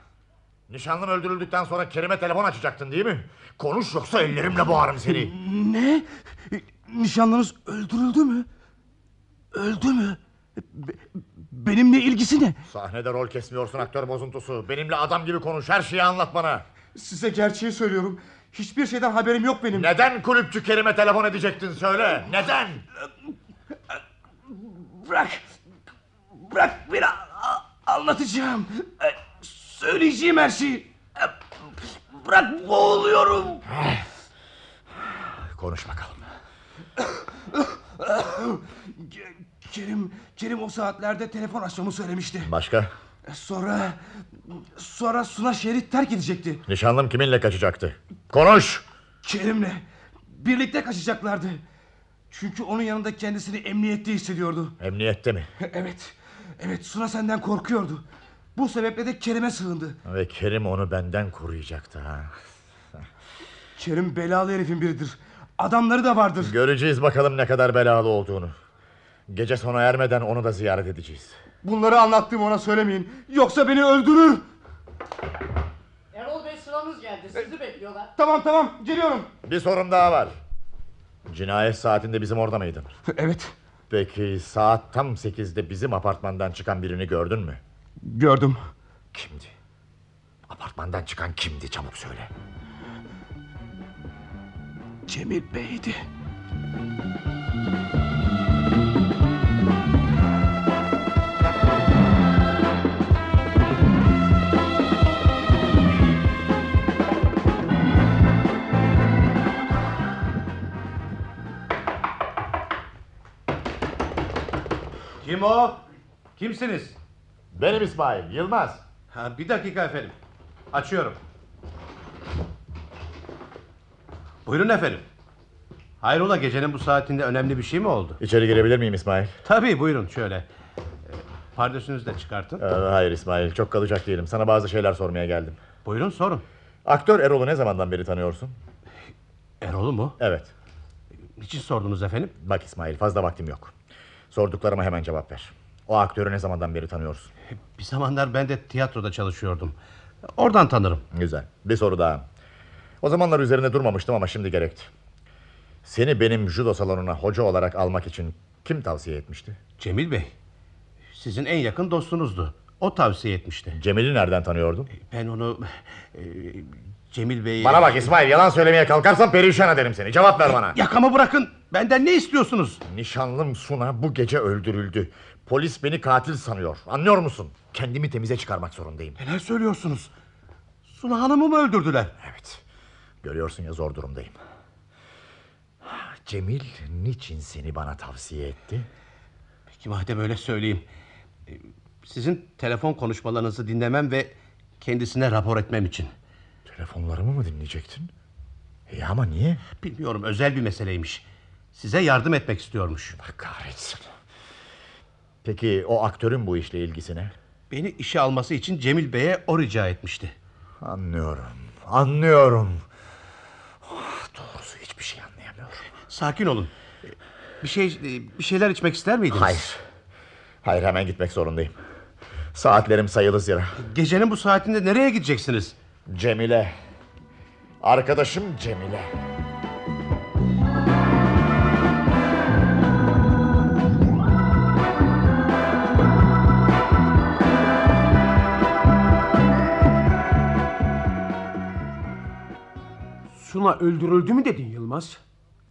Nişanlın öldürüldükten sonra Kerim'e telefon açacaktın değil mi? Konuş yoksa ellerimle boğarım seni. Ne? Nişanlınız öldürüldü mü? Öldü mü? Be- benimle ilgisi ne? Sahnede rol kesmiyorsun aktör bozuntusu. Benimle adam gibi konuş her şeyi anlat bana. Size gerçeği söylüyorum. Hiçbir şeyden haberim yok benim. Neden kulüpçü Kerim'e telefon edecektin söyle. Neden? Bırak. Bırak beni anlatacağım. E, Söyleyeceğim her şeyi. E, Bırak boğuluyorum. Konuş bakalım. Kerim, Kerim o saatlerde telefon açmamı söylemişti. Başka? Sonra, sonra Suna şehri terk edecekti. Nişanlım kiminle kaçacaktı? Konuş! Kerim'le birlikte kaçacaklardı. Çünkü onun yanında kendisini emniyette hissediyordu. Emniyette mi? Evet, evet Suna senden korkuyordu. Bu sebeple de Kerim'e sığındı. Ve Kerim onu benden koruyacaktı ha. Kerim belalı herifin biridir. Adamları da vardır. Göreceğiz bakalım ne kadar belalı olduğunu. Gece sona ermeden onu da ziyaret edeceğiz. Bunları anlattığımı ona söylemeyin. Yoksa beni öldürür. Erol Bey sıramız geldi. Sizi bekliyorlar. Tamam tamam geliyorum. Bir sorun daha var. Cinayet saatinde bizim orada mıydın? Evet. Peki saat tam sekizde bizim apartmandan çıkan birini gördün mü? Gördüm. Kimdi? Apartmandan çıkan kimdi çabuk söyle. Cemil Bey'di. Kim o? Kimsiniz? Benim İsmail Yılmaz. Ha, bir dakika efendim. Açıyorum. Buyurun efendim. Hayrola gecenin bu saatinde önemli bir şey mi oldu? İçeri girebilir miyim İsmail? Tabii buyurun şöyle. Ee, Pardösünüzü de çıkartın. Ee, hayır İsmail çok kalacak değilim. Sana bazı şeyler sormaya geldim. Buyurun sorun. Aktör Erol'u ne zamandan beri tanıyorsun? Erol'u mu? Evet. Niçin sordunuz efendim? Bak İsmail fazla vaktim yok. Sorduklarıma hemen cevap ver. O aktörü ne zamandan beri tanıyorsun? Bir zamanlar ben de tiyatroda çalışıyordum. Oradan tanırım. Güzel. Bir soru daha. O zamanlar üzerinde durmamıştım ama şimdi gerekti. Seni benim judo salonuna hoca olarak almak için kim tavsiye etmişti? Cemil Bey. Sizin en yakın dostunuzdu. O tavsiye etmişti. Cemil'i nereden tanıyordun? Ben onu... e, Cemil Bey'i... Bana bak İsmail yalan söylemeye kalkarsan perişan ederim seni. Cevap ver bana. Yakamı bırakın. Benden ne istiyorsunuz? Nişanlım Suna bu gece öldürüldü. Polis beni katil sanıyor. Anlıyor musun? Kendimi temize çıkarmak zorundayım. Neler söylüyorsunuz? Suna Hanım'ı mı öldürdüler? Evet. Görüyorsun ya zor durumdayım. Cemil niçin seni bana tavsiye etti? Peki madem öyle söyleyeyim. Ee, Sizin telefon konuşmalarınızı dinlemem ve kendisine rapor etmem için. Telefonlarımı mı dinleyecektin? İyi ama niye? Bilmiyorum özel bir meseleymiş. Size yardım etmek istiyormuş. Allah kahretsin. Peki o aktörün bu işle ilgisi ne? Beni işe alması için Cemil Bey'e o rica etmişti. Anlıyorum. Anlıyorum. Ah, Doğrusu hiçbir şey anlayamıyorum. Sakin olun. Bir şey bir şeyler içmek ister miydiniz? Hayır. Hayır hemen gitmek zorundayım. Saatlerim sayılı zira. Gecenin bu saatinde nereye gideceksiniz? Cemile. Arkadaşım Cemile. Suna öldürüldü mü dedin Yılmaz?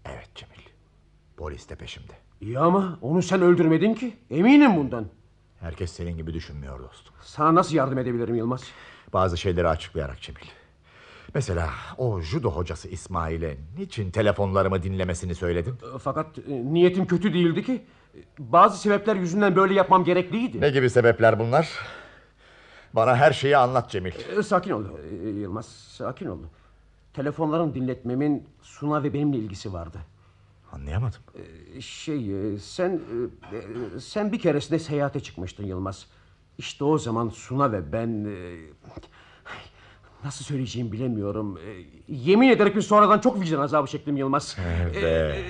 Evet Cemil. Polis de peşimde. İyi ama onu sen öldürmedin ki. Eminim bundan. Herkes senin gibi düşünmüyor dostum. Sana nasıl yardım edebilirim Yılmaz? Bazı şeyleri açıklayarak Cemil. Mesela o judo hocası İsmail'e niçin telefonlarımı dinlemesini söyledin? E, Fakat e, niyetim kötü değildi ki. E, Bazı sebepler yüzünden böyle yapmam gerekliydi. Ne gibi sebepler bunlar? Bana her şeyi anlat Cemil. E, Sakin ol Yılmaz, sakin ol. Telefonların dinletmemin Suna ve benimle ilgisi vardı. Anlayamadım. E, Şey, sen sen bir keresinde seyahate çıkmıştın Yılmaz. İşte o zaman Suna ve ben e, nasıl söyleyeceğimi bilemiyorum. E, Yemin ederek bir sonradan çok vicdan azabı çektim Yılmaz. *laughs* Evet.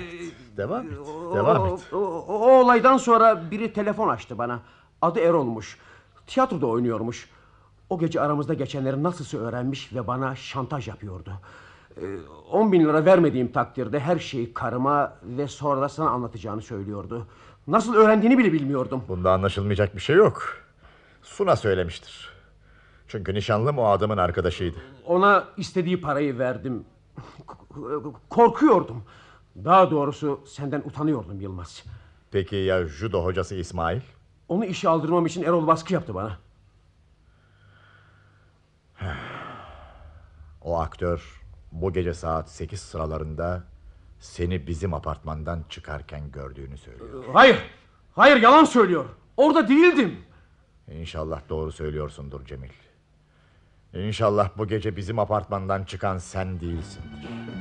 Devam et. Devam et. O, o- o olaydan sonra biri telefon açtı bana. Adı Erol'muş. Tiyatroda oynuyormuş. O gece aramızda geçenleri nasılsa öğrenmiş ve bana şantaj yapıyordu. Ee, 10 bin lira vermediğim takdirde her şeyi karıma ve sonra da sana anlatacağını söylüyordu. Nasıl öğrendiğini bile bilmiyordum. Bunda anlaşılmayacak bir şey yok. Suna söylemiştir. Çünkü nişanlım o adamın arkadaşıydı. Ona istediği parayı verdim. K- Korkuyordum. Daha doğrusu senden utanıyordum Yılmaz. Peki ya judo hocası İsmail? Onu işe aldırmam için Erol baskı yaptı bana. O aktör bu gece saat 8 sıralarında Seni bizim apartmandan çıkarken gördüğünü söylüyor. Hayır. Hayır yalan söylüyor. Orada değildim. İnşallah doğru söylüyorsundur Cemil. İnşallah bu gece bizim apartmandan çıkan sen değilsindir.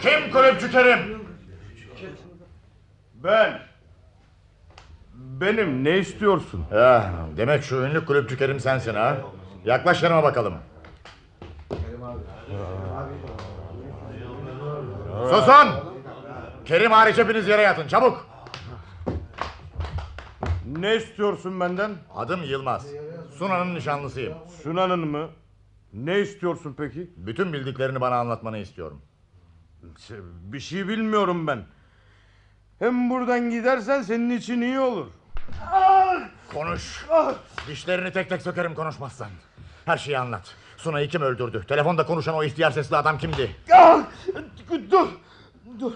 Kim kulüpçü Kerim? Ben. Benim ne istiyorsun? Ya, demek şu ünlü kulüpçü Kerim sensin ha? Yaklaş yanıma bakalım. Susun! Kerim hariç hepiniz yere yatın çabuk. Ne istiyorsun benden? Adım Yılmaz. Sunan'ın nişanlısıyım. Sunan'ın mı? Ne istiyorsun peki? Bütün bildiklerini bana anlatmanı istiyorum. Bir şey bilmiyorum ben. Hem buradan gidersen senin için iyi olur. Konuş. Dişlerini tek tek sökerim konuşmazsan. Her şeyi anlat. Sunay'ı kim öldürdü? Telefonda konuşan o ihtiyar sesli adam kimdi? Dur. Dur.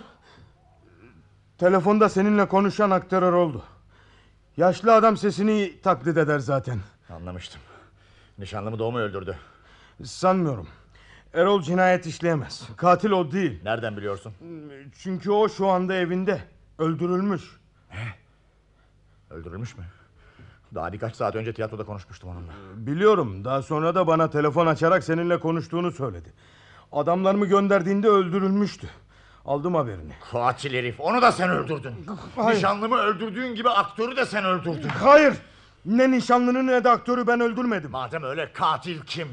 Telefonda seninle konuşan aktörler oldu. Yaşlı adam sesini taklit eder zaten. Anlamıştım. Nişanlımı doğumu öldürdü. Sanmıyorum. Erol cinayet işleyemez. Katil o değil. Nereden biliyorsun? Çünkü o şu anda evinde. Öldürülmüş. Öldürülmüş mü? Daha birkaç saat önce tiyatroda konuşmuştum onunla. Biliyorum. Daha sonra da bana telefon açarak seninle konuştuğunu söyledi. Adamlarımı gönderdiğinde öldürülmüştü. Aldım haberini. Katil herif. Onu da sen öldürdün. Hayır. Nişanlımı öldürdüğün gibi aktörü de sen öldürdün. Hayır. Ne nişanlını ne de aktörü ben öldürmedim. Madem öyle katil kim?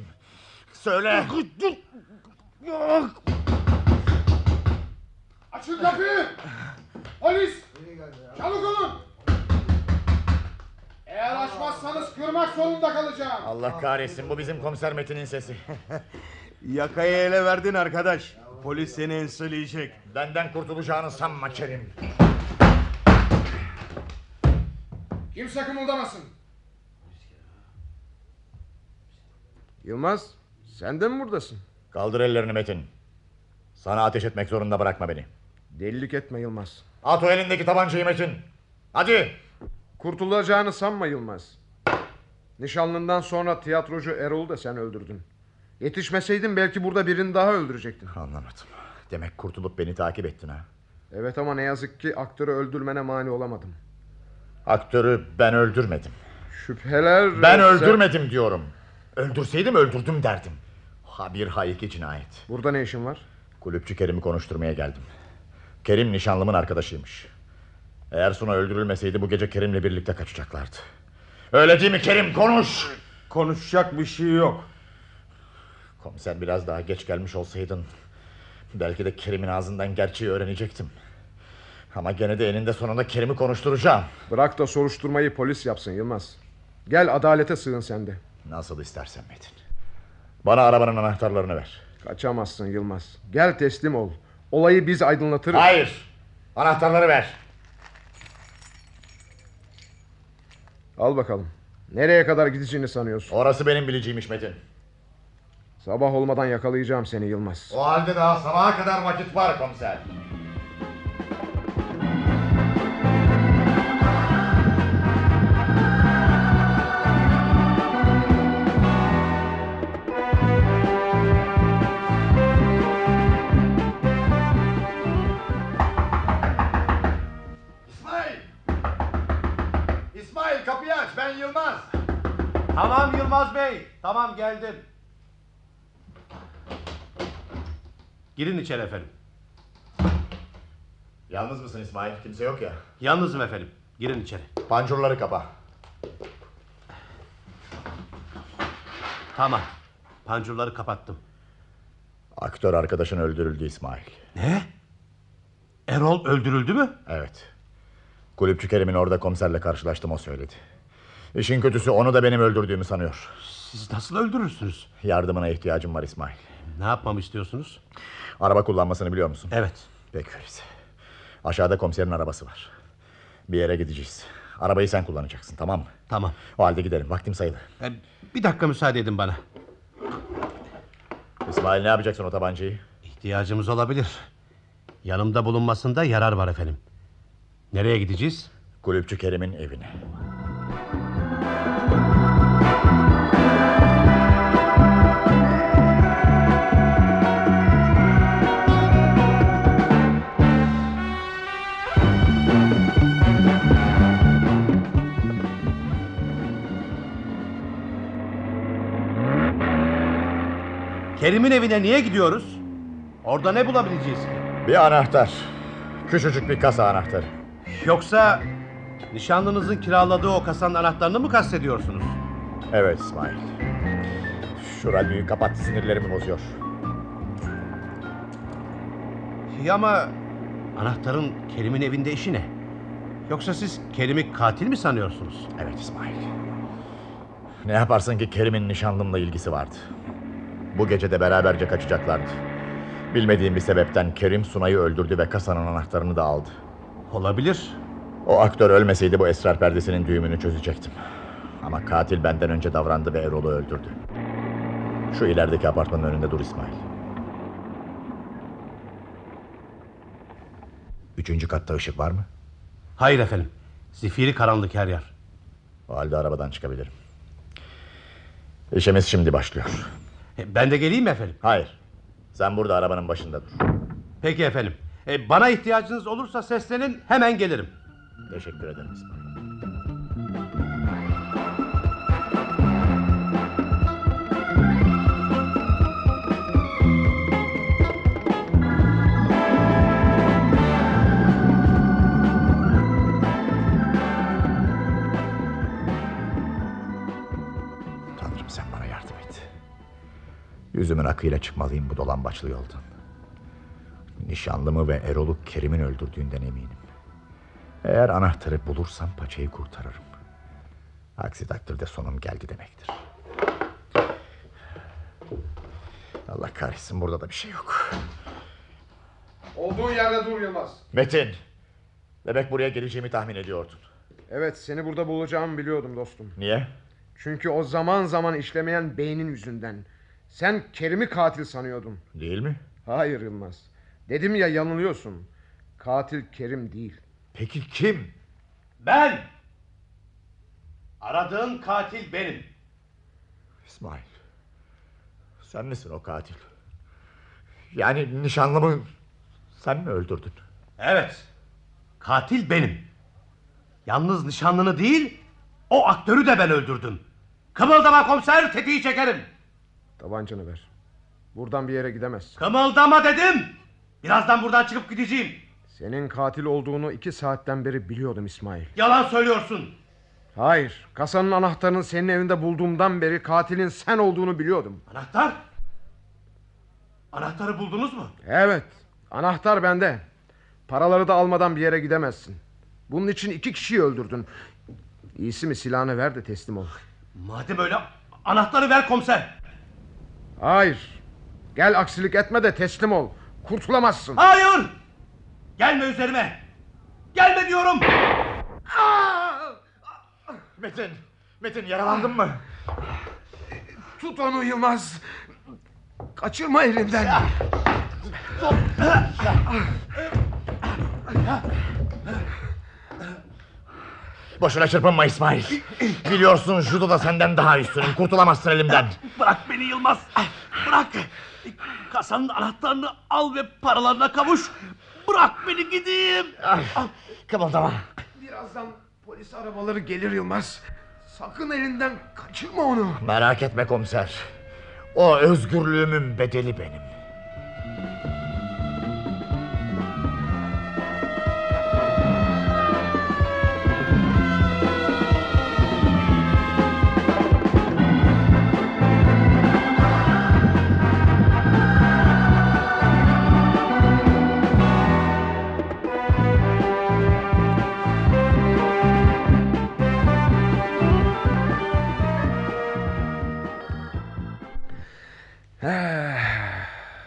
Söyle. Açın kapıyı! Polis! Çabuk olun! Eğer açmazsanız kırmak zorunda kalacağım. Allah kahretsin bu bizim komiser Metin'in sesi. *laughs* Yakayı ele verdin arkadaş. Polis seni enseleyecek. Benden kurtulacağını sanma Kerim. Kimse kımıldamasın. Yılmaz sen de mi buradasın? Kaldır ellerini Metin. Sana ateş etmek zorunda bırakma beni. Delilik etme Yılmaz. At o elindeki tabancayı Metin. Hadi. Kurtulacağını sanma Yılmaz. Nişanlından sonra tiyatrocu Erol'u da sen öldürdün. Yetişmeseydin belki burada birini daha öldürecektin. Anlamadım. Demek kurtulup beni takip ettin ha. Evet ama ne yazık ki aktörü öldürmene mani olamadım. Aktörü ben öldürmedim. Şüpheler... Ben öldürmedim diyorum. Öldürseydim öldürdüm derdim. Ha bir ha iki cinayet. Burada ne işin var? Kulüpçü Kerim'i konuşturmaya geldim. Kerim nişanlımın arkadaşıymış. Eğer Suna öldürülmeseydi bu gece Kerim'le birlikte kaçacaklardı. Öyle değil mi Kerim konuş. Konuşacak bir şey yok. Komiser biraz daha geç gelmiş olsaydın... ...belki de Kerim'in ağzından gerçeği öğrenecektim. Ama gene de eninde sonunda Kerim'i konuşturacağım. Bırak da soruşturmayı polis yapsın Yılmaz. Gel adalete sığın sen de. Nasıl istersen Metin. Bana arabanın anahtarlarını ver. Kaçamazsın Yılmaz. Gel teslim ol. Olayı biz aydınlatırız. Hayır. Anahtarları ver. Al bakalım. Nereye kadar gideceğini sanıyorsun? Orası benim bileceğimmiş Metin. Sabah olmadan yakalayacağım seni Yılmaz. O halde daha sabaha kadar vakit var komiser. Girin içeri efendim. Yalnız mısın İsmail? Kimse yok ya. Yalnızım efendim. Girin içeri. Pancurları kapa. Tamam. Pancurları kapattım. Aktör arkadaşın öldürüldü İsmail. Ne? Erol öldürüldü mü? Evet. Kulüpçü Kerim'in orada komiserle karşılaştım o söyledi. İşin kötüsü onu da benim öldürdüğümü sanıyor. Siz nasıl öldürürsünüz? Yardımına ihtiyacım var İsmail. Ne yapmamı istiyorsunuz? Araba kullanmasını biliyor musun? Evet. Peki öyleyse. Aşağıda komiserin arabası var. Bir yere gideceğiz. Arabayı sen kullanacaksın tamam mı? Tamam. O halde gidelim vaktim sayılı. E, bir dakika müsaade edin bana. İsmail ne yapacaksın o tabancayı? İhtiyacımız olabilir. Yanımda bulunmasında yarar var efendim. Nereye gideceğiz? Kulüpçü Kerim'in evine. Kerim'in evine niye gidiyoruz? Orada ne bulabileceğiz ki? Bir anahtar. Küçücük bir kasa anahtarı. Yoksa nişanlınızın kiraladığı o kasanın anahtarını mı kastediyorsunuz? Evet İsmail. Şu radyoyu kapat sinirlerimi bozuyor. İyi ama anahtarın Kerim'in evinde işi ne? Yoksa siz Kerim'i katil mi sanıyorsunuz? Evet İsmail. Ne yaparsın ki Kerim'in nişanlımla ilgisi vardı. Bu gece de beraberce kaçacaklardı. Bilmediğim bir sebepten Kerim Sunay'ı öldürdü ve kasanın anahtarını da aldı. Olabilir. O aktör ölmeseydi bu esrar perdesinin düğümünü çözecektim. Ama katil benden önce davrandı ve Erol'u öldürdü. Şu ilerideki apartmanın önünde dur İsmail. Üçüncü katta ışık var mı? Hayır efendim. Zifiri karanlık her yer. O halde arabadan çıkabilirim. İşimiz şimdi başlıyor. E, Ben de geleyim mi efendim? Hayır. Sen burada arabanın başında dur. Peki efendim. E, bana ihtiyacınız olursa seslenin hemen gelirim. Teşekkür ederim İsmail. Yüzümün akıyla çıkmalıyım bu dolambaçlı yoldan. Nişanlımı ve Erol'u Kerim'in öldürdüğünden eminim. Eğer anahtarı bulursam paçayı kurtarırım. Aksi takdirde sonum geldi demektir. Allah kahretsin burada da bir şey yok. Olduğun yerde dur Yılmaz. Metin. Demek buraya geleceğimi tahmin ediyordun. Evet seni burada bulacağımı biliyordum dostum. Niye? Çünkü o zaman zaman işlemeyen beynin yüzünden. Sen Kerim'i katil sanıyordun. Değil mi? Hayır Yılmaz. Dedim ya yanılıyorsun. Katil Kerim değil. Peki kim? Ben! Aradığın katil benim. İsmail. Sen misin o katil? Yani nişanlımı sen mi öldürdün? Evet. Katil benim. Yalnız nişanlını değil, o aktörü de ben öldürdüm. Kımıldama komiser, tetiği çekerim. Tabancanı ver. Buradan bir yere gidemezsin. Kımıldama dedim. Birazdan buradan çıkıp gideceğim. Senin katil olduğunu iki saatten beri biliyordum İsmail. Yalan söylüyorsun. Hayır. Kasanın anahtarını senin evinde bulduğumdan beri katilin sen olduğunu biliyordum. Anahtar? Anahtarı buldunuz mu? Evet. Anahtar bende. Paraları da almadan bir yere gidemezsin. Bunun için iki kişiyi öldürdün. İyisi mi silahını ver de teslim ol. Madem öyle anahtarı ver komiser. Hayır. Gel aksilik etme de teslim ol. Kurtulamazsın. Hayır. Gelme üzerime. Gelme diyorum. Metin. Metin yaralandın mı? Tut onu Yılmaz. Kaçırma elinden. Boşuna çırpınma İsmail. Biliyorsun judo da senden daha üstünüm. Kurtulamazsın elimden. Bırak beni Yılmaz. Bırak. Kasanın anahtarını al ve paralarına kavuş. Bırak beni gideyim. Kımıldama. Birazdan polis arabaları gelir Yılmaz. Sakın elinden kaçırma onu. Merak etme komiser. O özgürlüğümün bedeli benim.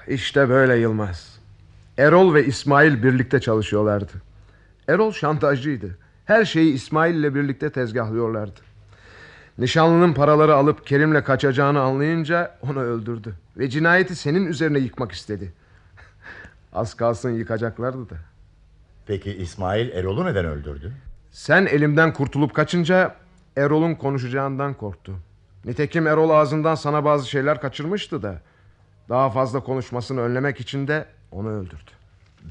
İşte böyle Yılmaz. Erol ve İsmail birlikte çalışıyorlardı. Erol şantajcıydı. Her şeyi İsmail ile birlikte tezgahlıyorlardı. Nişanlının paraları alıp Kerim'le kaçacağını anlayınca onu öldürdü. Ve cinayeti senin üzerine yıkmak istedi. *laughs* Az kalsın yıkacaklardı da. Peki İsmail Erol'u neden öldürdü? Sen elimden kurtulup kaçınca Erol'un konuşacağından korktu. Nitekim Erol ağzından sana bazı şeyler kaçırmıştı da. Daha fazla konuşmasını önlemek için de onu öldürdü.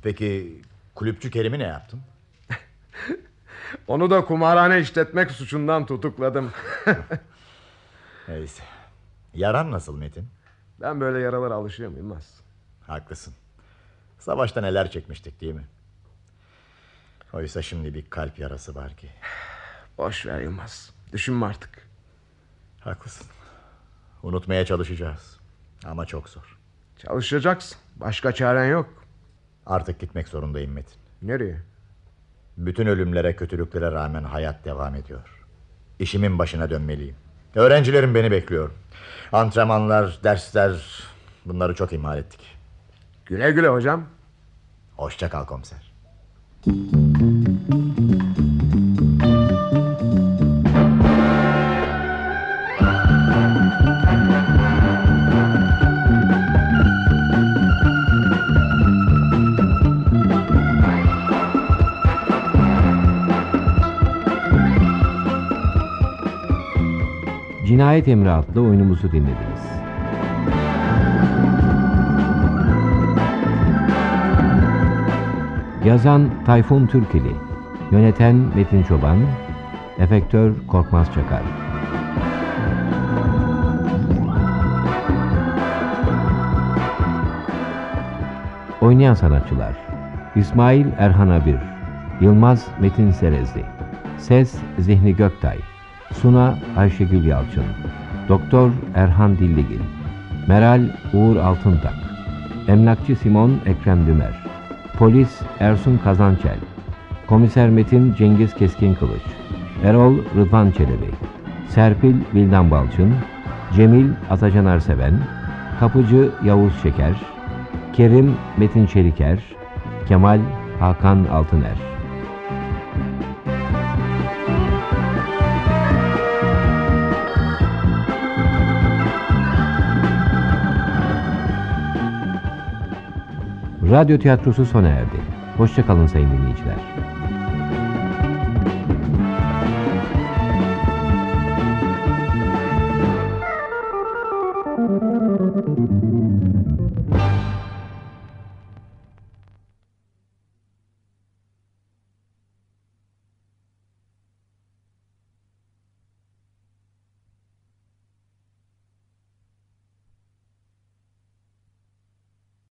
Peki kulüpçü Kerim'i ne yaptın? *laughs* Onu da kumarhane işletmek suçundan tutukladım. *laughs* Neyse. Yaran nasıl Metin? Ben böyle yaralara alışığım Yılmaz. Haklısın. Savaşta neler çekmiştik değil mi? Oysa şimdi bir kalp yarası var ki. Boş ver Yılmaz. Düşünme artık. Haklısın. Unutmaya çalışacağız. Ama çok zor. Çalışacaksın. Başka çaren yok. Artık gitmek zorundayım Metin. Nereye? Bütün ölümlere, kötülüklere rağmen hayat devam ediyor. İşimin başına dönmeliyim. Öğrencilerim beni bekliyor. Antrenmanlar, dersler bunları çok ihmal ettik. Güle güle hocam. Hoşça kal komiser. Cinayet Emri adlı oyunumuzu dinlediniz. Yazan Tayfun Türkeli Yöneten Metin Çoban Efektör Korkmaz Çakar Oynayan sanatçılar İsmail Erhan Abir Yılmaz Metin Serezli Ses Zihni Göktay Suna Ayşegül Yalçın. Doktor Erhan Dilligil. Meral Uğur Altıntak. Emlakçı Simon Ekrem Dümer. Polis Ersun Kazançel. Komiser Metin Cengiz Keskin Kılıç. Erol Rıdvan Çelebi. Serpil Vildan Balçın. Cemil Atacan Arseven. Kapıcı Yavuz Şeker. Kerim Metin Çeliker. Kemal Hakan Altıner Radyo tiyatrosu sona erdi. Hoşçakalın sayın dinleyiciler.